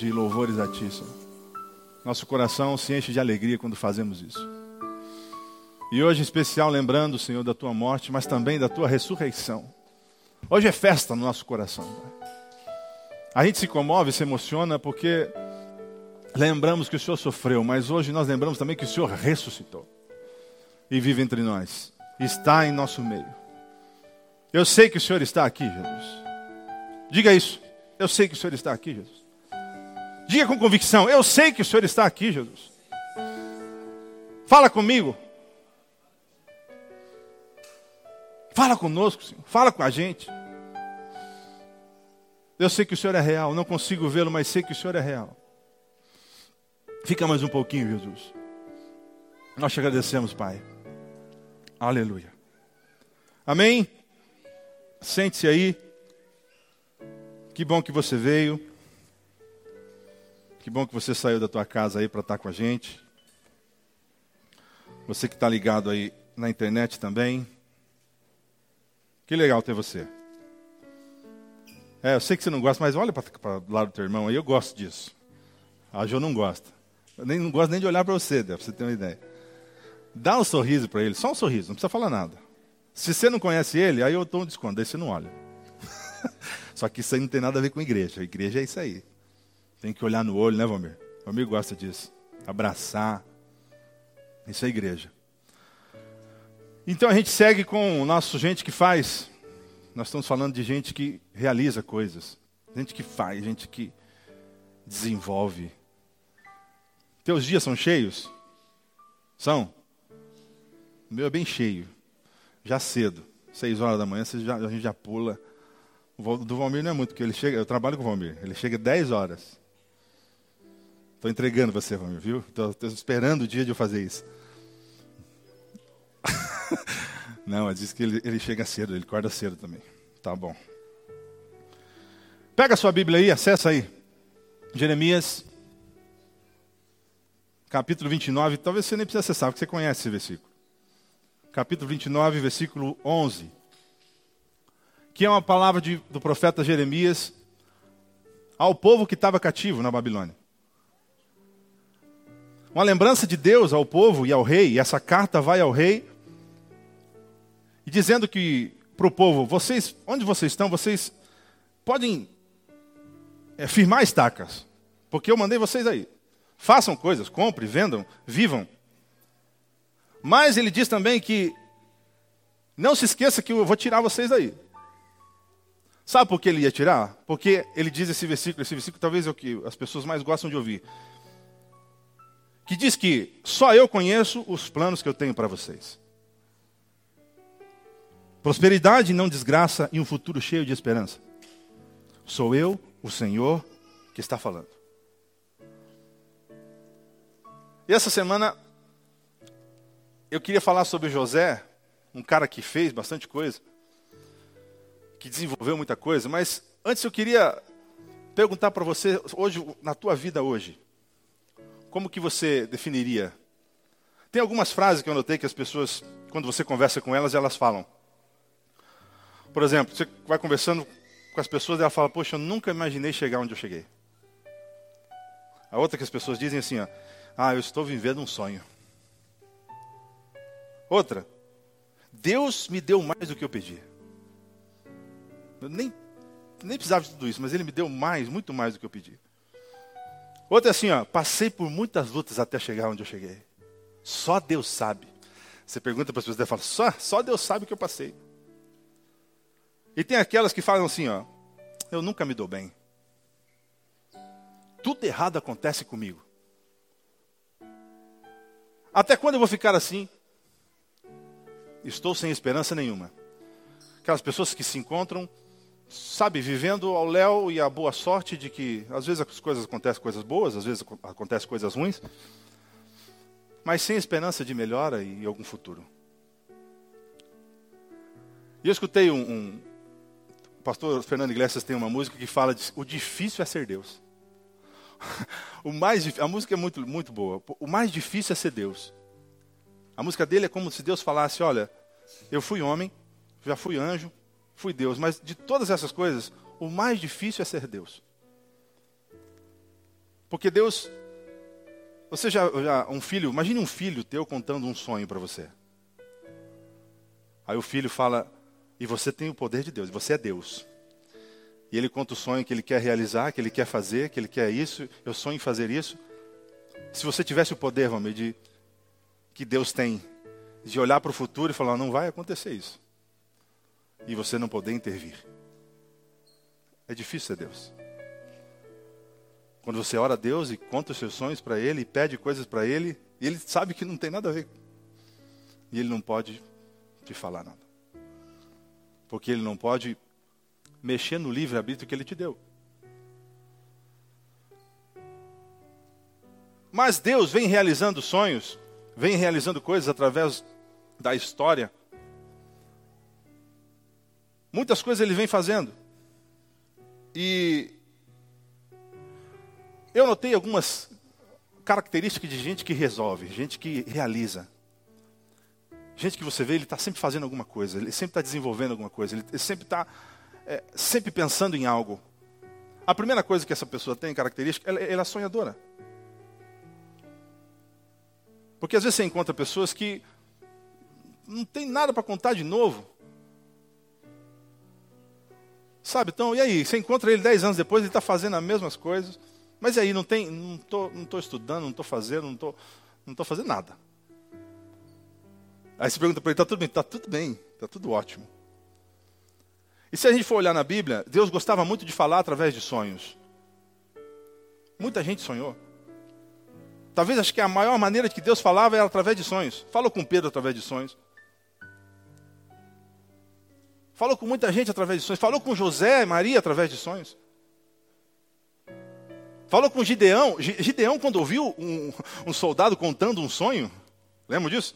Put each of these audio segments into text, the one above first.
de louvores a Ti, Senhor. Nosso coração se enche de alegria quando fazemos isso. E hoje, em especial, lembrando, Senhor, da Tua morte, mas também da Tua ressurreição. Hoje é festa no nosso coração. Pai. A gente se comove, se emociona porque lembramos que o Senhor sofreu, mas hoje nós lembramos também que o Senhor ressuscitou e vive entre nós, está em nosso meio. Eu sei que o Senhor está aqui, Jesus. Diga isso. Eu sei que o Senhor está aqui, Jesus. Diga com convicção: Eu sei que o Senhor está aqui, Jesus. Fala comigo. Fala conosco, Senhor. Fala com a gente. Eu sei que o Senhor é real. Não consigo vê-lo, mas sei que o Senhor é real. Fica mais um pouquinho, Jesus. Nós te agradecemos, Pai. Aleluia. Amém? Sente-se aí. Que bom que você veio. Que bom que você saiu da tua casa aí para estar com a gente. Você que está ligado aí na internet também. Que legal ter você. É, eu sei que você não gosta, mas olha para o lado do teu irmão aí, eu gosto disso. A Jo não gosta. Eu nem, não gosto nem de olhar para você, para você ter uma ideia. Dá um sorriso para ele, só um sorriso, não precisa falar nada. Se você não conhece ele, aí eu dou um desconto, aí você não olha. Só que isso aí não tem nada a ver com igreja. A igreja é isso aí. Tem que olhar no olho, né, Valmir? Valmir gosta disso. Abraçar. Isso é igreja. Então a gente segue com o nosso gente que faz. Nós estamos falando de gente que realiza coisas. Gente que faz, gente que desenvolve. Teus dias são cheios? São? O meu é bem cheio. Já cedo. Seis horas da manhã, já, a gente já pula. O do Valmir não é muito, porque ele chega, eu trabalho com o Valmir, ele chega dez horas. Estou entregando você, Valmir, viu? Estou esperando o dia de eu fazer isso. não, diz que ele, ele chega cedo, ele acorda cedo também. Tá bom. Pega a sua Bíblia aí, acessa aí. Jeremias, capítulo 29. Talvez você nem precise acessar, porque você conhece esse versículo capítulo 29, versículo 11, que é uma palavra de, do profeta Jeremias ao povo que estava cativo na Babilônia. Uma lembrança de Deus ao povo e ao rei, e essa carta vai ao rei, e dizendo que para o povo, vocês, onde vocês estão, vocês podem é, firmar estacas, porque eu mandei vocês aí. Façam coisas, comprem, vendam, vivam. Mas ele diz também que não se esqueça que eu vou tirar vocês daí. Sabe por que ele ia tirar? Porque ele diz esse versículo, esse versículo talvez é o que as pessoas mais gostam de ouvir. Que diz que só eu conheço os planos que eu tenho para vocês. Prosperidade, não desgraça e um futuro cheio de esperança. Sou eu, o Senhor, que está falando. E essa semana eu queria falar sobre José, um cara que fez bastante coisa, que desenvolveu muita coisa, mas antes eu queria perguntar para você, hoje, na tua vida hoje, como que você definiria? Tem algumas frases que eu notei que as pessoas, quando você conversa com elas, elas falam. Por exemplo, você vai conversando com as pessoas e ela fala, poxa, eu nunca imaginei chegar onde eu cheguei. A outra que as pessoas dizem assim, ó, ah, eu estou vivendo um sonho. Outra, Deus me deu mais do que eu pedi. Eu nem, nem precisava de tudo isso, mas Ele me deu mais, muito mais do que eu pedi. Outra é assim, ó, passei por muitas lutas até chegar onde eu cheguei. Só Deus sabe. Você pergunta para as pessoas e fala, só, só Deus sabe o que eu passei. E tem aquelas que falam assim, ó, eu nunca me dou bem. Tudo errado acontece comigo. Até quando eu vou ficar assim? estou sem esperança nenhuma. Aquelas pessoas que se encontram, sabe, vivendo ao léu e a boa sorte de que às vezes as coisas acontecem coisas boas, às vezes acontecem coisas ruins, mas sem esperança de melhora e algum futuro. E eu escutei um, um o pastor Fernando Iglesias tem uma música que fala de o difícil é ser Deus. o mais a música é muito muito boa. O mais difícil é ser Deus. A música dele é como se Deus falasse: Olha, eu fui homem, já fui anjo, fui Deus, mas de todas essas coisas, o mais difícil é ser Deus. Porque Deus. Você já, já. Um filho. Imagine um filho teu contando um sonho para você. Aí o filho fala. E você tem o poder de Deus. Você é Deus. E ele conta o sonho que ele quer realizar, que ele quer fazer, que ele quer isso. Eu sonho em fazer isso. Se você tivesse o poder, vamos de que Deus tem de olhar para o futuro e falar: não vai acontecer isso. E você não poder intervir. É difícil ser Deus. Quando você ora a Deus e conta os seus sonhos para Ele, e pede coisas para Ele, e Ele sabe que não tem nada a ver. E Ele não pode te falar nada. Porque Ele não pode mexer no livre-arbítrio que Ele te deu. Mas Deus vem realizando sonhos, vem realizando coisas através da história. Muitas coisas Ele vem fazendo. E eu notei algumas características de gente que resolve, gente que realiza. Gente que você vê, ele está sempre fazendo alguma coisa, ele sempre está desenvolvendo alguma coisa, ele sempre está é, sempre pensando em algo. A primeira coisa que essa pessoa tem, característica, ela, ela é sonhadora. Porque às vezes você encontra pessoas que não tem nada para contar de novo. Sabe, então, e aí? Você encontra ele dez anos depois, ele está fazendo as mesmas coisas. Mas e aí, não tem, não estou não tô estudando, não estou fazendo, não estou não tô fazendo nada. Aí você pergunta para ele, está tudo bem? Está tudo bem, está tudo ótimo. E se a gente for olhar na Bíblia, Deus gostava muito de falar através de sonhos. Muita gente sonhou. Talvez acho que a maior maneira que Deus falava era através de sonhos. Falou com Pedro através de sonhos. Falou com muita gente através de sonhos. Falou com José e Maria através de sonhos. Falou com Gideão. Gideão, quando ouviu um, um soldado contando um sonho, lembra disso?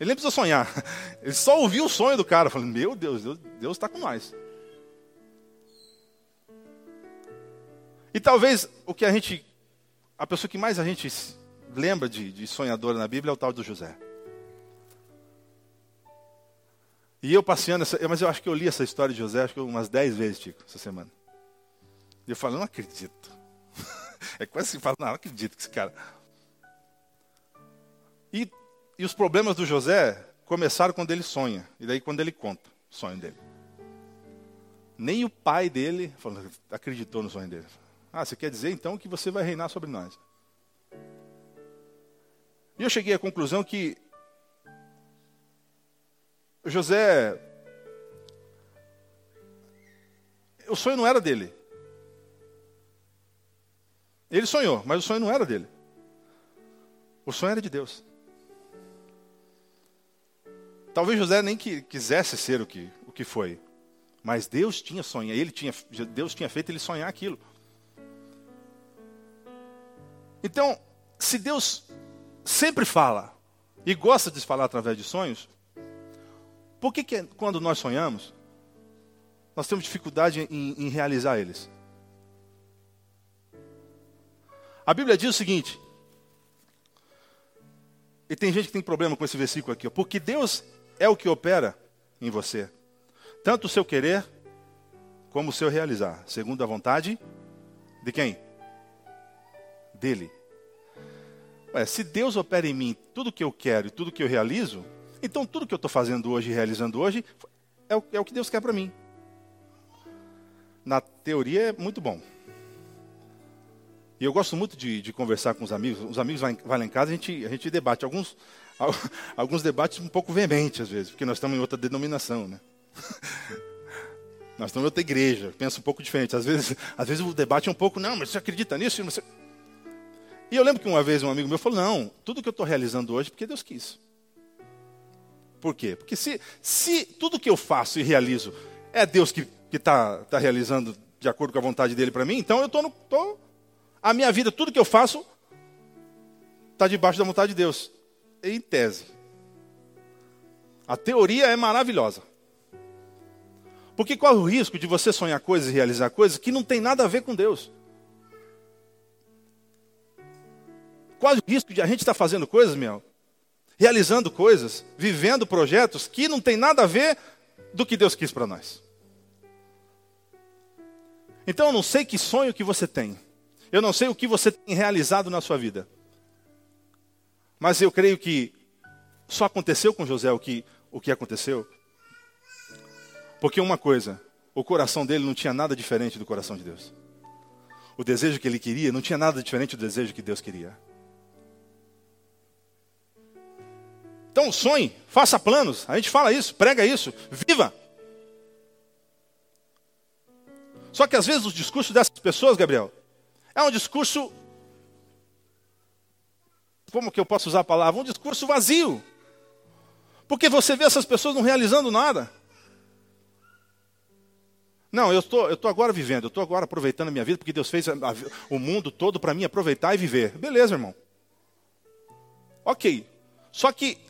Ele nem precisou sonhar. Ele só ouviu o sonho do cara, falando: Meu Deus, Deus está com nós. E talvez o que a gente, a pessoa que mais a gente lembra de, de sonhadora na Bíblia é o tal do José. E eu passeando, essa, mas eu acho que eu li essa história de José acho que umas dez vezes, Tico, essa semana. E eu falo, não acredito. é quase que fala, não, não acredito que esse cara. E, e os problemas do José começaram quando ele sonha, e daí quando ele conta o sonho dele. Nem o pai dele falou, acreditou no sonho dele. Ah, você quer dizer então que você vai reinar sobre nós? E eu cheguei à conclusão que José, o sonho não era dele. Ele sonhou, mas o sonho não era dele. O sonho era de Deus. Talvez José nem que, quisesse ser o que, o que foi, mas Deus tinha sonhado, ele tinha, Deus tinha feito ele sonhar aquilo. Então, se Deus sempre fala e gosta de falar através de sonhos, por que, que quando nós sonhamos, nós temos dificuldade em, em realizar eles? A Bíblia diz o seguinte, e tem gente que tem problema com esse versículo aqui, porque Deus é o que opera em você, tanto o seu querer como o seu realizar, segundo a vontade de quem? Dele. Ué, se Deus opera em mim tudo que eu quero e tudo que eu realizo, então tudo que eu estou fazendo hoje e realizando hoje é o, é o que Deus quer para mim. Na teoria é muito bom. E eu gosto muito de, de conversar com os amigos. Os amigos vão, vão lá em casa, a gente, a gente debate. Alguns, alguns debates um pouco veementes, às vezes, porque nós estamos em outra denominação. Né? nós estamos em outra igreja, pensa um pouco diferente. Às vezes, às vezes o debate é um pouco, não, mas você acredita nisso? Você... E eu lembro que uma vez um amigo meu falou: Não, tudo que eu estou realizando hoje é porque Deus quis. Por quê? Porque se, se tudo que eu faço e realizo é Deus que está tá realizando de acordo com a vontade dele para mim, então eu estou. Tô, a minha vida, tudo que eu faço, está debaixo da vontade de Deus. Em tese. A teoria é maravilhosa. Porque qual é o risco de você sonhar coisas e realizar coisas que não tem nada a ver com Deus? Qual o risco de a gente estar tá fazendo coisas, meu? Realizando coisas, vivendo projetos que não tem nada a ver do que Deus quis para nós. Então eu não sei que sonho que você tem. Eu não sei o que você tem realizado na sua vida. Mas eu creio que só aconteceu com José o que, o que aconteceu. Porque uma coisa, o coração dele não tinha nada diferente do coração de Deus. O desejo que ele queria não tinha nada diferente do desejo que Deus queria. Então sonhe, faça planos. A gente fala isso, prega isso, viva. Só que às vezes os discursos dessas pessoas, Gabriel, é um discurso. Como que eu posso usar a palavra? Um discurso vazio. Porque você vê essas pessoas não realizando nada. Não, eu estou eu tô agora vivendo, eu estou agora aproveitando a minha vida, porque Deus fez a, a, o mundo todo para mim aproveitar e viver. Beleza, irmão. Ok. Só que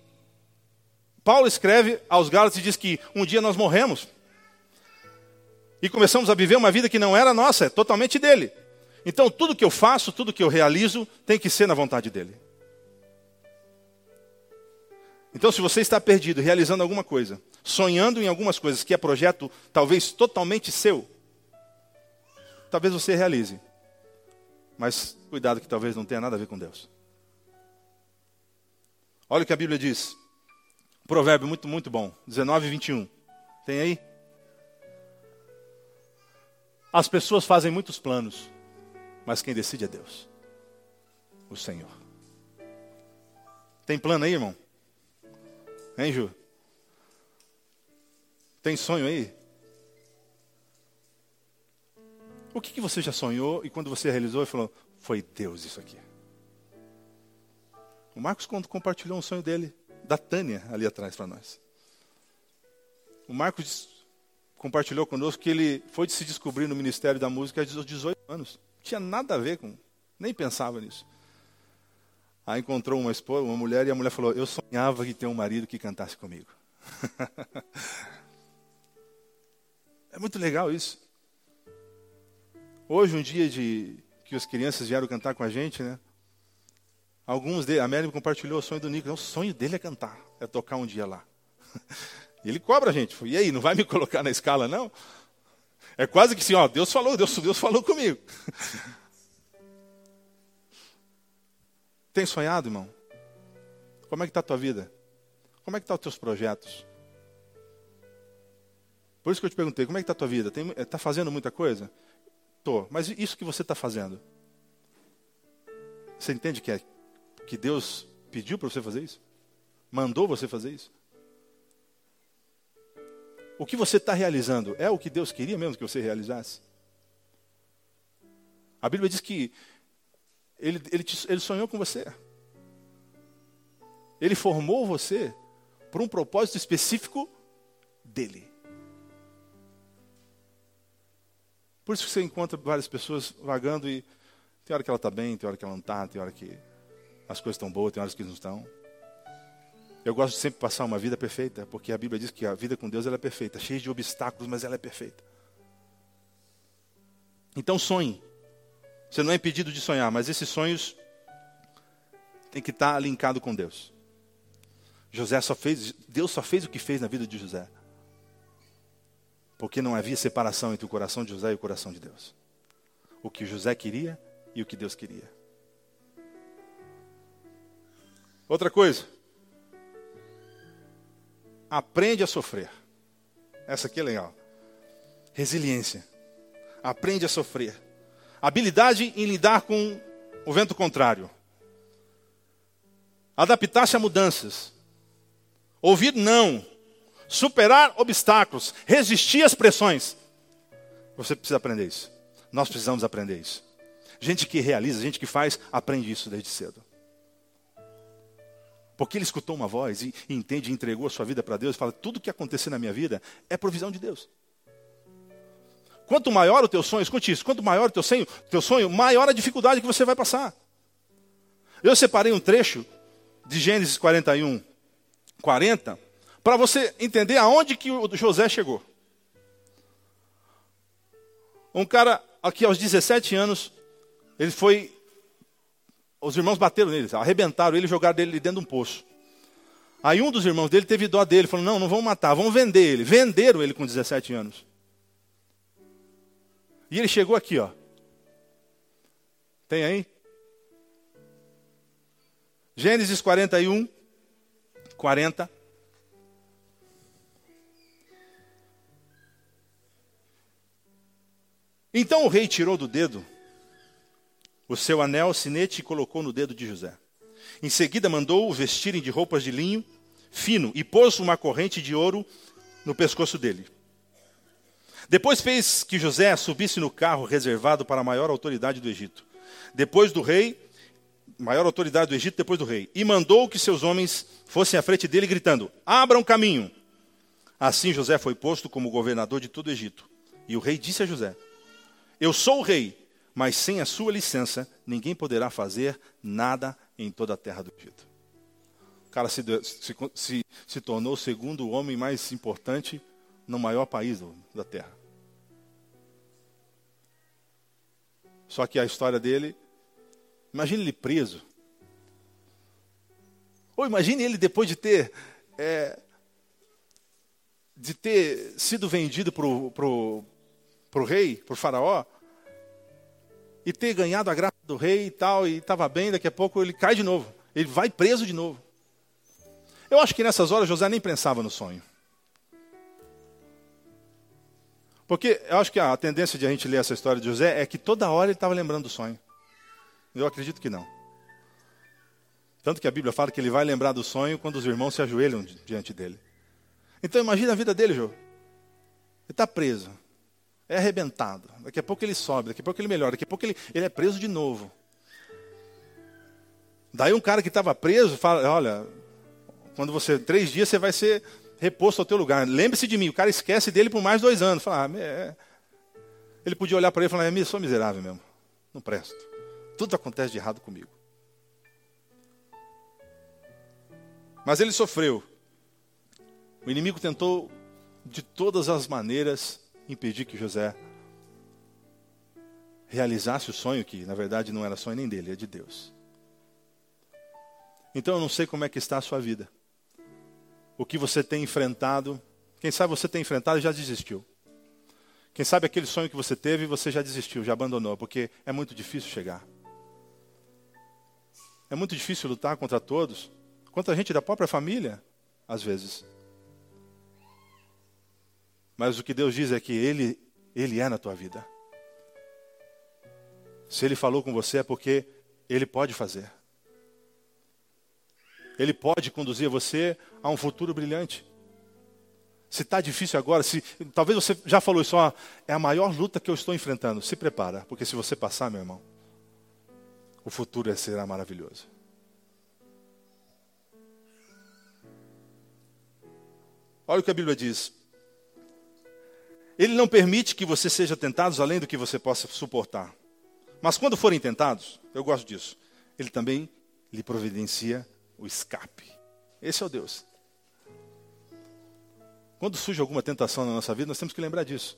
Paulo escreve aos Gálatas e diz que um dia nós morremos e começamos a viver uma vida que não era nossa, é totalmente dele. Então tudo que eu faço, tudo que eu realizo, tem que ser na vontade dele. Então, se você está perdido, realizando alguma coisa, sonhando em algumas coisas que é projeto talvez totalmente seu, talvez você realize. Mas cuidado que talvez não tenha nada a ver com Deus. Olha o que a Bíblia diz. Provérbio muito, muito bom. 19 e 21. Tem aí? As pessoas fazem muitos planos, mas quem decide é Deus. O Senhor. Tem plano aí, irmão? Hein, Ju? Tem sonho aí? O que, que você já sonhou e quando você realizou, falou: Foi Deus isso aqui? O Marcos compartilhou um sonho dele da Tânia ali atrás para nós. O Marcos compartilhou conosco que ele foi se descobrir no Ministério da Música aos 18 anos. Não tinha nada a ver com, nem pensava nisso. Aí encontrou uma esposa, uma mulher, e a mulher falou: Eu sonhava que ter um marido que cantasse comigo. é muito legal isso. Hoje, um dia de que as crianças vieram cantar com a gente, né? Alguns deles, a Mary compartilhou o sonho do Nico. O sonho dele é cantar, é tocar um dia lá. Ele cobra a gente. E aí, não vai me colocar na escala, não? É quase que assim, ó, Deus falou, Deus, Deus falou comigo. Tem sonhado, irmão? Como é que está a tua vida? Como é que estão tá os teus projetos? Por isso que eu te perguntei, como é que está a tua vida? Está fazendo muita coisa? Estou. Mas isso que você está fazendo? Você entende que é que Deus pediu para você fazer isso? Mandou você fazer isso? O que você está realizando é o que Deus queria mesmo que você realizasse? A Bíblia diz que ele, ele, te, ele sonhou com você. Ele formou você por um propósito específico dele. Por isso que você encontra várias pessoas vagando e tem hora que ela está bem, tem hora que ela não está, tem hora que as coisas estão boas, tem horas que não estão. Eu gosto de sempre passar uma vida perfeita, porque a Bíblia diz que a vida com Deus ela é perfeita, cheia de obstáculos, mas ela é perfeita. Então sonhe. Você não é impedido de sonhar, mas esses sonhos têm que estar linkado com Deus. José só fez, Deus só fez o que fez na vida de José. Porque não havia separação entre o coração de José e o coração de Deus. O que José queria e o que Deus queria. Outra coisa. Aprende a sofrer. Essa aqui é legal. Resiliência. Aprende a sofrer. Habilidade em lidar com o vento contrário. Adaptar-se a mudanças. Ouvir não. Superar obstáculos. Resistir às pressões. Você precisa aprender isso. Nós precisamos aprender isso. Gente que realiza, gente que faz, aprende isso desde cedo. Porque ele escutou uma voz e, e entende, e entregou a sua vida para Deus e fala: tudo que acontecer na minha vida é provisão de Deus. Quanto maior o teu sonho, escute isso, quanto maior o teu sonho, teu sonho, maior a dificuldade que você vai passar. Eu separei um trecho de Gênesis 41, 40, para você entender aonde que o José chegou. Um cara aqui aos 17 anos, ele foi os irmãos bateram nele, arrebentaram ele e jogaram ele dentro de um poço. Aí um dos irmãos dele teve dó dele, falou: Não, não vamos matar, vamos vender ele. Venderam ele com 17 anos. E ele chegou aqui, ó. Tem aí? Gênesis 41, 40. Então o rei tirou do dedo o seu anel, sinete e colocou no dedo de José. Em seguida mandou-o vestirem de roupas de linho fino e pôs uma corrente de ouro no pescoço dele. Depois fez que José subisse no carro reservado para a maior autoridade do Egito. Depois do rei, maior autoridade do Egito depois do rei, e mandou que seus homens fossem à frente dele gritando: "Abram caminho". Assim José foi posto como governador de todo o Egito. E o rei disse a José: Eu sou o rei, mas sem a sua licença ninguém poderá fazer nada em toda a terra do Egito. O cara se, se, se, se tornou o segundo homem mais importante no maior país do, da terra. Só que a história dele, imagine ele preso. Ou imagine ele depois de ter é, de ter sido vendido para o pro, pro rei, para o faraó, e ter ganhado a graça do rei e tal, e estava bem, daqui a pouco ele cai de novo. Ele vai preso de novo. Eu acho que nessas horas José nem pensava no sonho. Porque eu acho que a tendência de a gente ler essa história de José é que toda hora ele estava lembrando do sonho. Eu acredito que não. Tanto que a Bíblia fala que ele vai lembrar do sonho quando os irmãos se ajoelham diante dele. Então imagina a vida dele, Jô. Ele está preso. É arrebentado. Daqui a pouco ele sobe, daqui a pouco ele melhora, daqui a pouco ele, ele é preso de novo. Daí um cara que estava preso fala, olha, quando você, três dias você vai ser reposto ao teu lugar. Lembre-se de mim. O cara esquece dele por mais dois anos. Fala, ah, é... Ele podia olhar para ele e falar, eu sou miserável mesmo. Não presto. Tudo acontece de errado comigo. Mas ele sofreu. O inimigo tentou de todas as maneiras impedir que José realizasse o sonho que, na verdade, não era sonho nem dele, é de Deus. Então eu não sei como é que está a sua vida. O que você tem enfrentado, quem sabe você tem enfrentado e já desistiu. Quem sabe aquele sonho que você teve, você já desistiu, já abandonou, porque é muito difícil chegar. É muito difícil lutar contra todos, contra a gente da própria família, às vezes. Mas o que Deus diz é que Ele, Ele é na tua vida. Se Ele falou com você é porque Ele pode fazer. Ele pode conduzir você a um futuro brilhante. Se está difícil agora, se talvez você já falou isso, ó, é a maior luta que eu estou enfrentando. Se prepara, porque se você passar, meu irmão, o futuro será maravilhoso. Olha o que a Bíblia diz. Ele não permite que você seja tentado além do que você possa suportar. Mas quando forem tentados, eu gosto disso, ele também lhe providencia o escape. Esse é o Deus. Quando surge alguma tentação na nossa vida, nós temos que lembrar disso.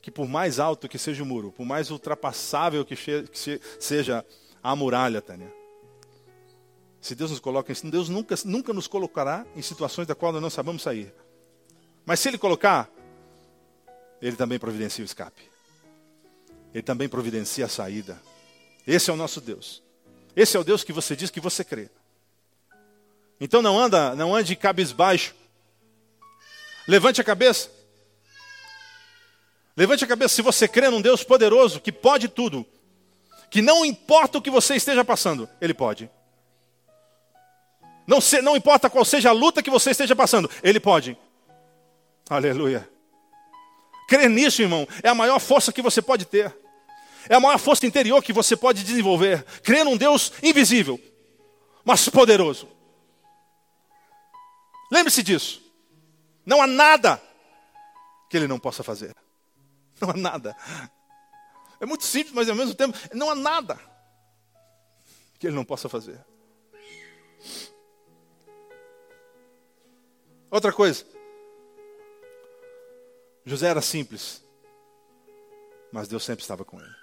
Que por mais alto que seja o muro, por mais ultrapassável que, seja a muralha, Tânia, se Deus nos coloca em Deus nunca, nunca nos colocará em situações da qual nós não sabemos sair. Mas se Ele colocar, ele também providencia o escape. Ele também providencia a saída. Esse é o nosso Deus. Esse é o Deus que você diz que você crê. Então não anda, não ande cabisbaixo. Levante a cabeça. Levante a cabeça se você crê num Deus poderoso que pode tudo. Que não importa o que você esteja passando, ele pode. Não, se, não importa qual seja a luta que você esteja passando, ele pode. Aleluia. Crer nisso, irmão, é a maior força que você pode ter. É a maior força interior que você pode desenvolver. Crer num Deus invisível, mas poderoso. Lembre-se disso. Não há nada que ele não possa fazer. Não há nada. É muito simples, mas ao mesmo tempo, não há nada que ele não possa fazer. Outra coisa, José era simples, mas Deus sempre estava com ele.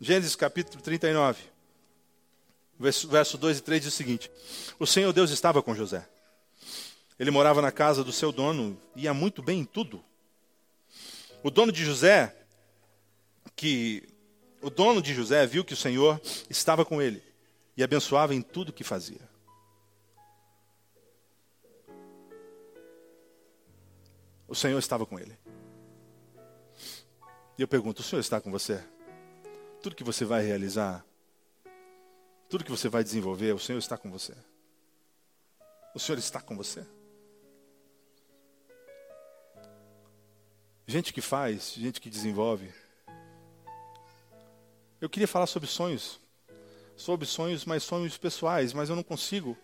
Gênesis capítulo 39, verso, verso 2 e 3 diz o seguinte: O Senhor Deus estava com José. Ele morava na casa do seu dono, ia muito bem em tudo. O dono de José que o dono de José viu que o Senhor estava com ele e abençoava em tudo que fazia. O Senhor estava com ele. E eu pergunto: o Senhor está com você? Tudo que você vai realizar, tudo que você vai desenvolver, o Senhor está com você. O Senhor está com você. Gente que faz, gente que desenvolve. Eu queria falar sobre sonhos. Sobre sonhos, mas sonhos pessoais, mas eu não consigo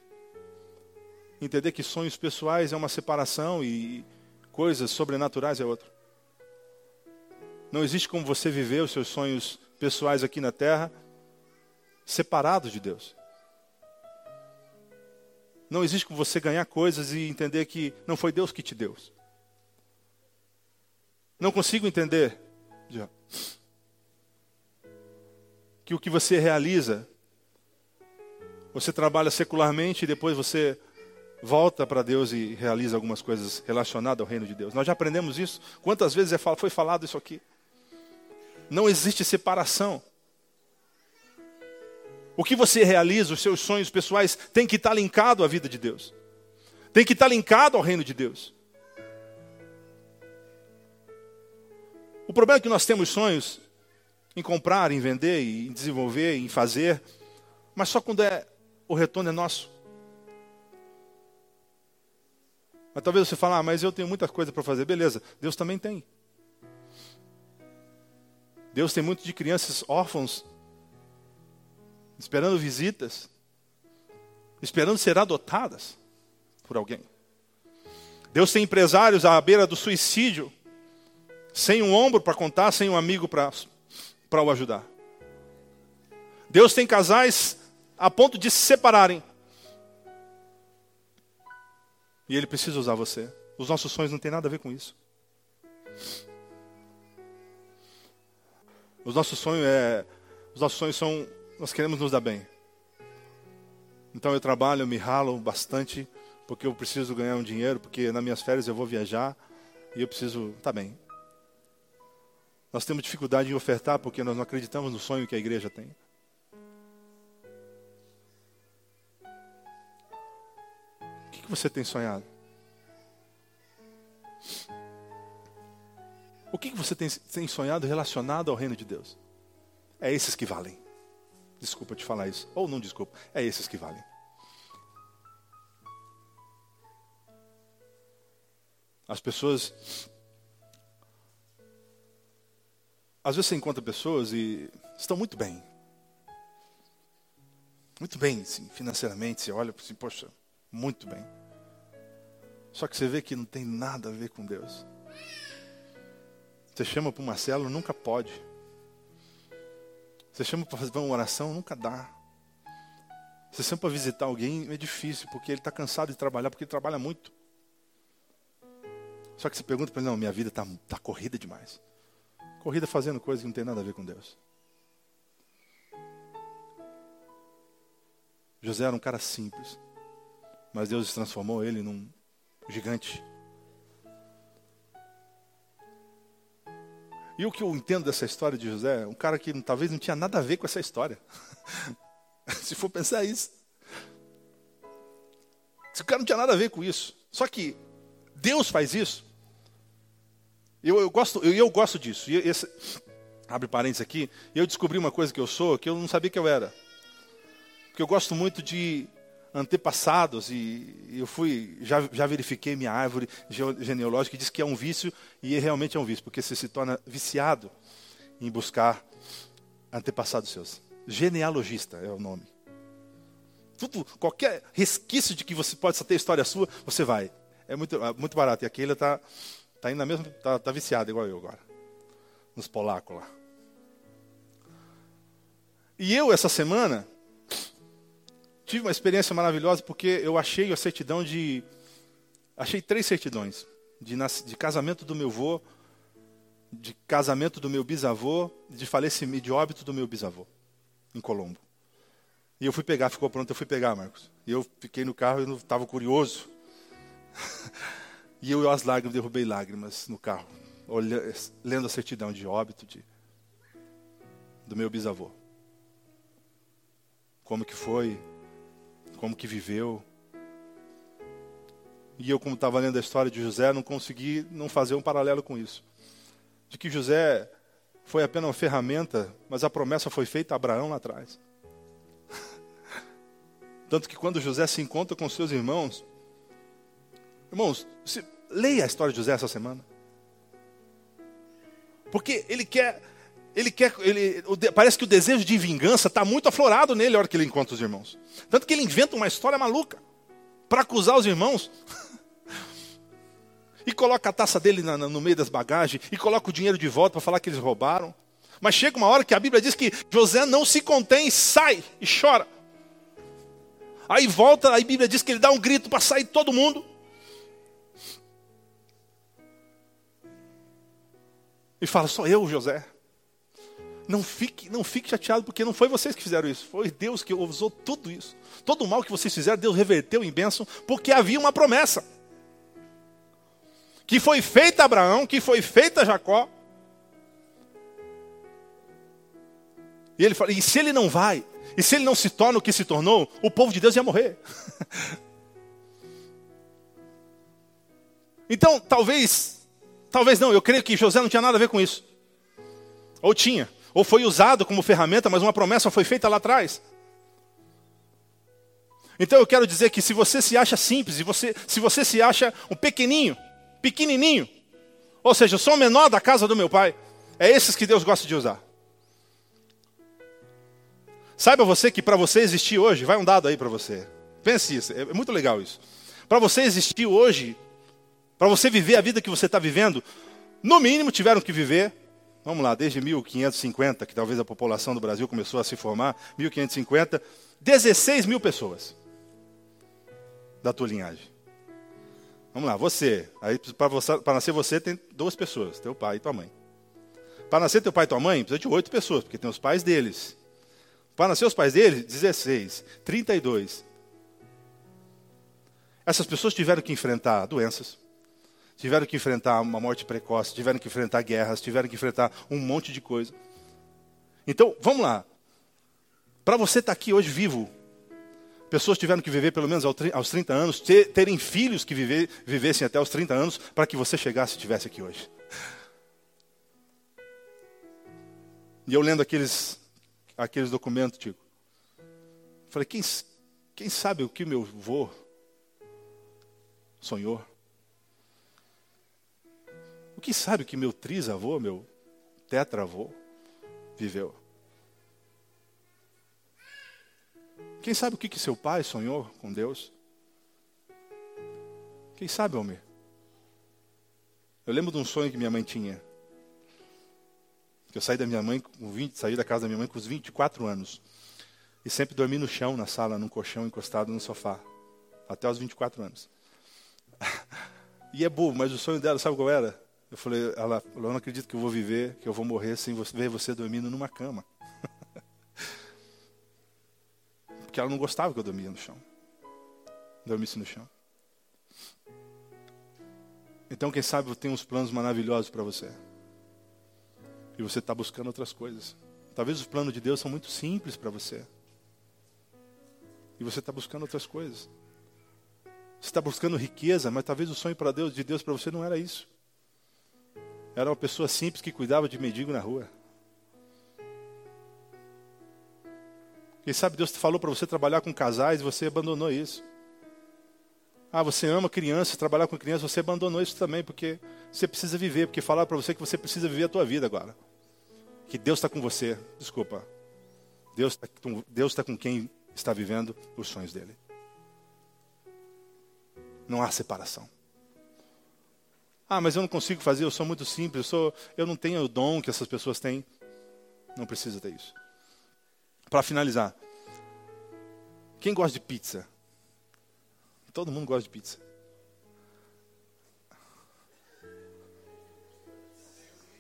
entender que sonhos pessoais é uma separação e coisas sobrenaturais é outra. Não existe como você viver os seus sonhos pessoais aqui na terra separados de Deus. Não existe como você ganhar coisas e entender que não foi Deus que te deu. Não consigo entender que o que você realiza, você trabalha secularmente e depois você volta para Deus e realiza algumas coisas relacionadas ao reino de Deus. Nós já aprendemos isso. Quantas vezes é foi falado isso aqui? Não existe separação. O que você realiza, os seus sonhos pessoais, tem que estar linkado à vida de Deus. Tem que estar linkado ao reino de Deus. O problema é que nós temos sonhos em comprar, em vender, em desenvolver, em fazer, mas só quando é o retorno é nosso. Mas talvez você fale, ah, mas eu tenho muita coisa para fazer. Beleza, Deus também tem. Deus tem muito de crianças órfãos, esperando visitas, esperando ser adotadas por alguém. Deus tem empresários à beira do suicídio, sem um ombro para contar, sem um amigo para o ajudar. Deus tem casais a ponto de se separarem. E Ele precisa usar você. Os nossos sonhos não têm nada a ver com isso. Os nossos sonhos é, os nossos sonhos são, nós queremos nos dar bem. Então eu trabalho, eu me ralo bastante, porque eu preciso ganhar um dinheiro, porque nas minhas férias eu vou viajar e eu preciso, tá bem. Nós temos dificuldade em ofertar porque nós não acreditamos no sonho que a igreja tem. Você tem sonhado? O que você tem, sonhado relacionado ao reino de Deus? É esses que valem. Desculpa te falar isso. Ou não desculpa. É esses que valem. As pessoas. Às vezes você encontra pessoas e estão muito bem. Muito bem, sim, financeiramente. Você olha assim, poxa, muito bem. Só que você vê que não tem nada a ver com Deus. Você chama para uma célula, nunca pode. Você chama para fazer uma oração, nunca dá. Você chama para visitar alguém, é difícil, porque ele está cansado de trabalhar, porque ele trabalha muito. Só que você pergunta para ele, não, minha vida está tá corrida demais. Corrida fazendo coisas que não tem nada a ver com Deus. José era um cara simples, mas Deus transformou ele num gigante. E o que eu entendo dessa história de José, um cara que talvez não tinha nada a ver com essa história. Se for pensar isso. Se o cara não tinha nada a ver com isso. Só que Deus faz isso. Eu, eu gosto, eu, eu gosto disso. E esse, abre parênteses aqui. Eu descobri uma coisa que eu sou que eu não sabia que eu era. Porque eu gosto muito de antepassados e eu fui já, já verifiquei minha árvore genealógica e diz que é um vício e realmente é um vício porque você se torna viciado em buscar antepassados seus. Genealogista é o nome. Tudo qualquer resquício de que você pode ter história sua você vai. É muito é muito barato e aquele está tá indo na mesma tá, tá viciado igual eu agora nos polacos lá. E eu essa semana tive uma experiência maravilhosa porque eu achei a certidão de. Achei três certidões: de, de casamento do meu avô, de casamento do meu bisavô, de falecimento, de óbito do meu bisavô, em Colombo. E eu fui pegar, ficou pronto, eu fui pegar, Marcos. E eu fiquei no carro e estava curioso. e eu, as lágrimas, derrubei lágrimas no carro, olhando, lendo a certidão de óbito. De... do meu bisavô. Como que foi, como que viveu. E eu, como estava lendo a história de José, não consegui não fazer um paralelo com isso. De que José foi apenas uma ferramenta, mas a promessa foi feita a Abraão lá atrás. Tanto que quando José se encontra com seus irmãos, irmãos, se, leia a história de José essa semana. Porque ele quer, ele quer, ele, parece que o desejo de vingança está muito aflorado nele na hora que ele encontra os irmãos. Tanto que ele inventa uma história maluca para acusar os irmãos. e coloca a taça dele na, no meio das bagagens, e coloca o dinheiro de volta para falar que eles roubaram. Mas chega uma hora que a Bíblia diz que José não se contém, sai e chora. Aí volta, aí a Bíblia diz que ele dá um grito para sair todo mundo. E fala, só eu, José. Não fique, não fique chateado, porque não foi vocês que fizeram isso, foi Deus que usou tudo isso. Todo o mal que vocês fizeram, Deus reverteu em bênção, porque havia uma promessa. Que foi feita a Abraão, que foi feita a Jacó. E ele fala, e se ele não vai, e se ele não se torna o que se tornou, o povo de Deus ia morrer. então, talvez, talvez não, eu creio que José não tinha nada a ver com isso. Ou tinha, ou foi usado como ferramenta, mas uma promessa foi feita lá atrás. Então eu quero dizer que se você se acha simples, se você, se você se acha um pequenininho, pequenininho, ou seja, eu sou o menor da casa do meu pai, é esses que Deus gosta de usar. Saiba você que para você existir hoje, vai um dado aí para você. Pense isso, é muito legal isso. Para você existir hoje, para você viver a vida que você está vivendo, no mínimo tiveram que viver, vamos lá, desde 1550, que talvez a população do Brasil começou a se formar, 1550, 16 mil pessoas da tua linhagem. Vamos lá, você. Aí para nascer você tem duas pessoas, teu pai e tua mãe. Para nascer teu pai e tua mãe, precisa de oito pessoas, porque tem os pais deles. Para nascer os pais dele, 16, 32. Essas pessoas tiveram que enfrentar doenças, tiveram que enfrentar uma morte precoce, tiveram que enfrentar guerras, tiveram que enfrentar um monte de coisa. Então, vamos lá. Para você estar tá aqui hoje vivo, pessoas tiveram que viver pelo menos aos 30 anos, terem filhos que viver, vivessem até os 30 anos, para que você chegasse e estivesse aqui hoje. E eu lendo aqueles aqueles documentos, Tico. Falei, quem, quem sabe o que meu avô sonhou? Que sabe o que meu trisavô, meu tetravô, viveu? Quem sabe o que, que seu pai sonhou com Deus? Quem sabe, Almir? Eu lembro de um sonho que minha mãe tinha. Que eu saí da minha mãe com 20, saí da casa da minha mãe com os 24 anos. E sempre dormi no chão, na sala, num colchão encostado no sofá. Até os 24 anos. E é bobo, mas o sonho dela, sabe qual era? Eu falei, ela, eu não acredito que eu vou viver, que eu vou morrer sem ver você dormindo numa cama. Porque ela não gostava que eu dormia no chão. Dormisse no chão. Então, quem sabe eu tenho uns planos maravilhosos para você e você está buscando outras coisas. Talvez os planos de Deus são muito simples para você. E você está buscando outras coisas. Você está buscando riqueza, mas talvez o sonho para Deus, de Deus para você não era isso. Era uma pessoa simples que cuidava de mendigo na rua. Quem sabe Deus falou para você trabalhar com casais e você abandonou isso. Ah, você ama crianças, trabalhar com crianças, você abandonou isso também, porque você precisa viver, porque falaram para você que você precisa viver a tua vida agora. Que Deus está com você. Desculpa. Deus está Deus tá com quem está vivendo os sonhos dele. Não há separação. Ah, mas eu não consigo fazer, eu sou muito simples, eu, sou, eu não tenho o dom que essas pessoas têm. Não precisa ter isso. Para finalizar, quem gosta de pizza? Todo mundo gosta de pizza.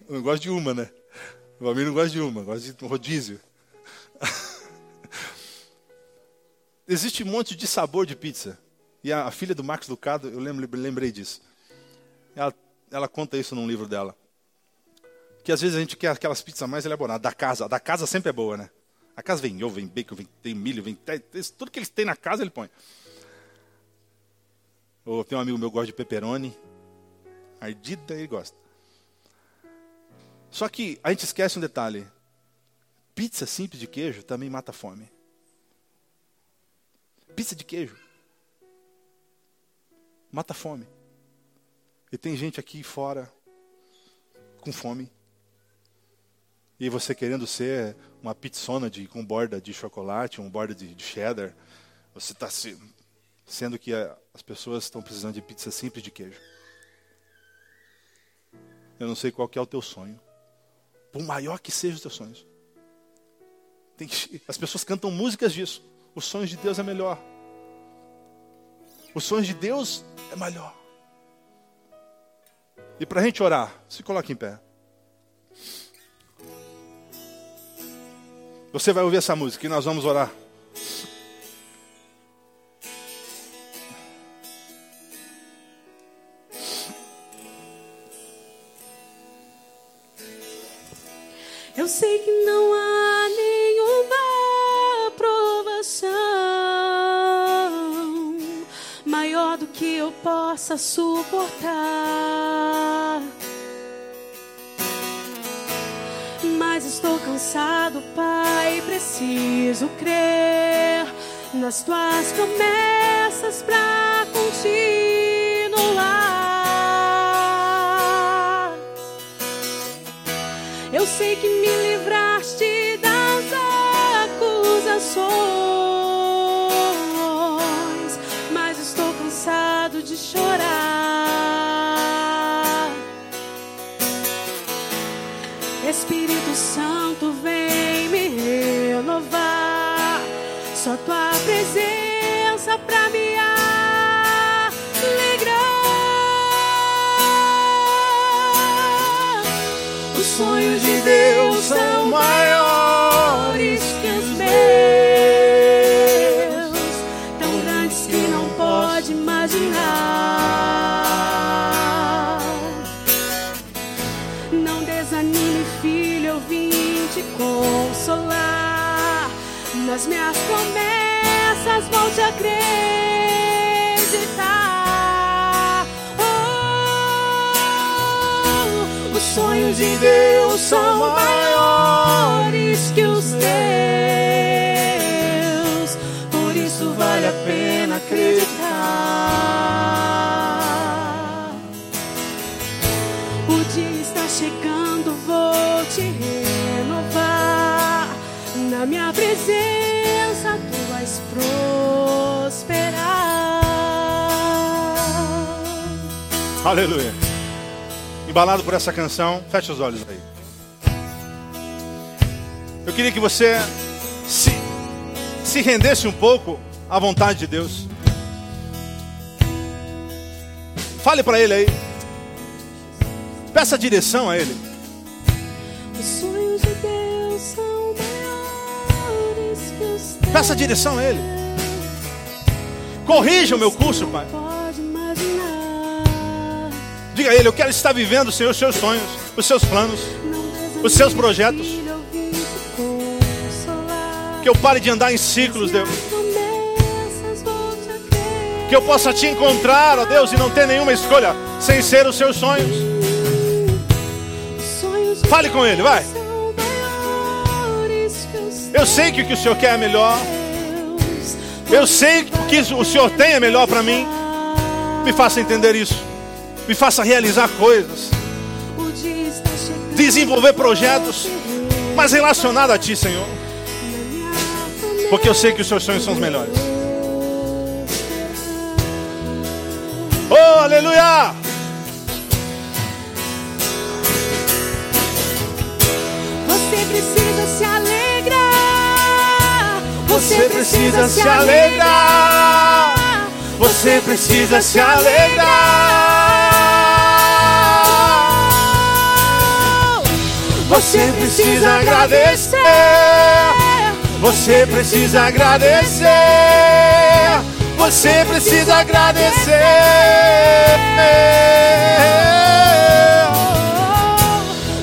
Eu não gosto de uma, né? O amigo não gosta de uma, gosta de rodízio. Existe um monte de sabor de pizza. E a, a filha do Max Lucado, eu lembrei disso. Ela, ela conta isso num livro dela. que às vezes a gente quer aquelas pizzas mais elaboradas. Da casa, a da casa sempre é boa, né? A casa vem ovo, vem bacon, vem tem milho, vem tudo que eles têm na casa ele põe. Ou tem um amigo meu que gosta de pepperoni, ardida ele gosta. Só que a gente esquece um detalhe. Pizza simples de queijo também mata a fome. Pizza de queijo mata a fome. E tem gente aqui fora com fome. E você querendo ser uma pizzona de, com borda de chocolate, um borda de, de cheddar, você está se, sendo que a, as pessoas estão precisando de pizza simples de queijo. Eu não sei qual é o teu sonho. Por maior que sejam os teus sonhos. Tem, as pessoas cantam músicas disso. Os sonhos de Deus é melhor. Os sonhos de Deus é melhor. E para a gente orar, se coloque em pé. Você vai ouvir essa música e nós vamos orar. Eu sei que não há nenhuma provação maior do que eu possa suportar. Preciso crer nas tuas promessas para continuar. Só tua presença pra me alegrar. Os sonhos de Deus são maiores a acreditar. Oh, os sonhos de Deus são maiores que os teus. Por isso vale a pena acreditar. Aleluia. Embalado por essa canção, feche os olhos aí. Eu queria que você se, se rendesse um pouco à vontade de Deus. Fale para Ele aí. Peça direção a Ele. Os sonhos de Deus são maiores que os. Peça direção a Ele. Corrija o meu curso, Pai. Diga a Ele, eu quero estar vivendo, Senhor, os seus sonhos, os seus planos. Os seus projetos. Que eu pare de andar em ciclos, Deus. Que eu possa te encontrar, ó Deus, e não ter nenhuma escolha sem ser os seus sonhos. Fale com ele, vai. Eu sei que o que o Senhor quer é melhor. Eu sei que o que o Senhor tem é melhor para mim. Me faça entender isso. Me faça realizar coisas. Desenvolver projetos. Mas relacionado a Ti, Senhor. Porque eu sei que os seus sonhos são os melhores. Oh, aleluia! Você precisa se alegrar. Você precisa se alegrar. Você precisa se alegrar. Você precisa agradecer. Você precisa agradecer. Você precisa agradecer.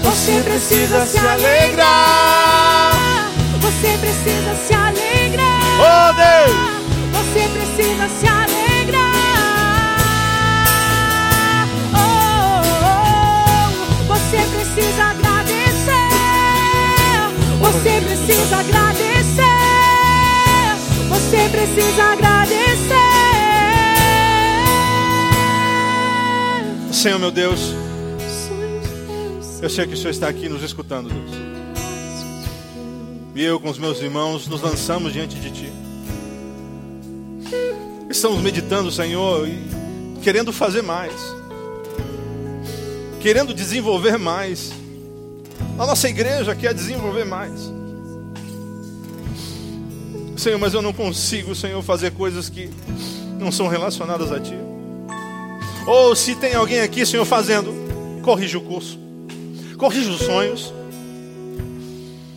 Você precisa se alegrar. Você precisa se alegrar. Oh Deus! Você precisa se alegrar. Agradecer. Você precisa agradecer. Senhor meu Deus, eu sei que o Senhor está aqui nos escutando, Deus. E eu com os meus irmãos nos lançamos diante de Ti. Estamos meditando, Senhor, e querendo fazer mais. Querendo desenvolver mais. A nossa igreja quer desenvolver mais. Senhor, mas eu não consigo, Senhor, fazer coisas que não são relacionadas a Ti. Ou se tem alguém aqui, Senhor, fazendo, corrija o curso. Corrija os sonhos.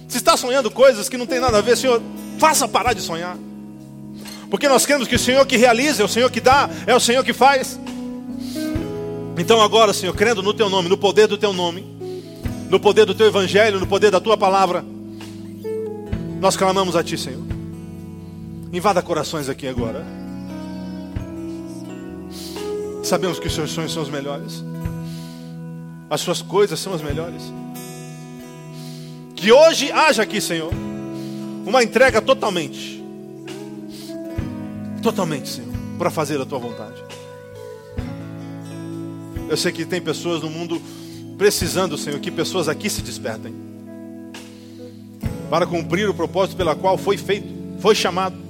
Se está sonhando coisas que não tem nada a ver, Senhor, faça parar de sonhar. Porque nós queremos que o Senhor que realiza, é o Senhor que dá, é o Senhor que faz. Então agora, Senhor, crendo no Teu nome, no poder do Teu nome, no poder do Teu Evangelho, no poder da Tua palavra, nós clamamos a Ti, Senhor. Invada corações aqui agora. Sabemos que os Seus sonhos são os melhores. As Suas coisas são as melhores. Que hoje haja aqui, Senhor, uma entrega totalmente. Totalmente, Senhor, para fazer a tua vontade. Eu sei que tem pessoas no mundo precisando, Senhor, que pessoas aqui se despertem para cumprir o propósito pela qual foi feito, foi chamado.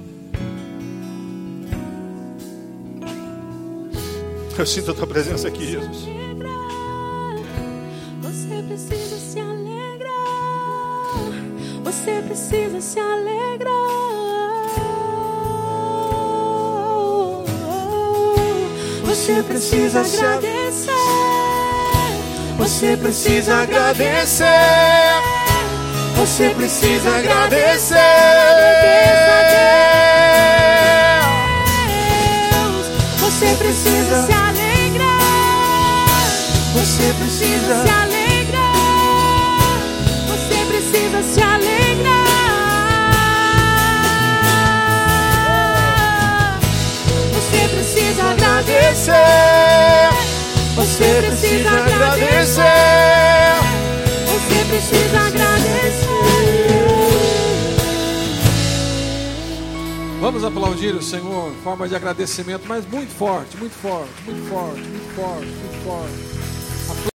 Eu sinto a tua presença aqui, Jesus. Você precisa se alegrar. Você precisa se alegrar. Você precisa agradecer. Você precisa agradecer. Você precisa agradecer. Você precisa se alegrar. Você precisa se alegrar. Você precisa agradecer. Você precisa agradecer. Você precisa agradecer. Vamos aplaudir o Senhor em forma de agradecimento, mas muito forte, muito forte, muito forte, muito forte, muito forte.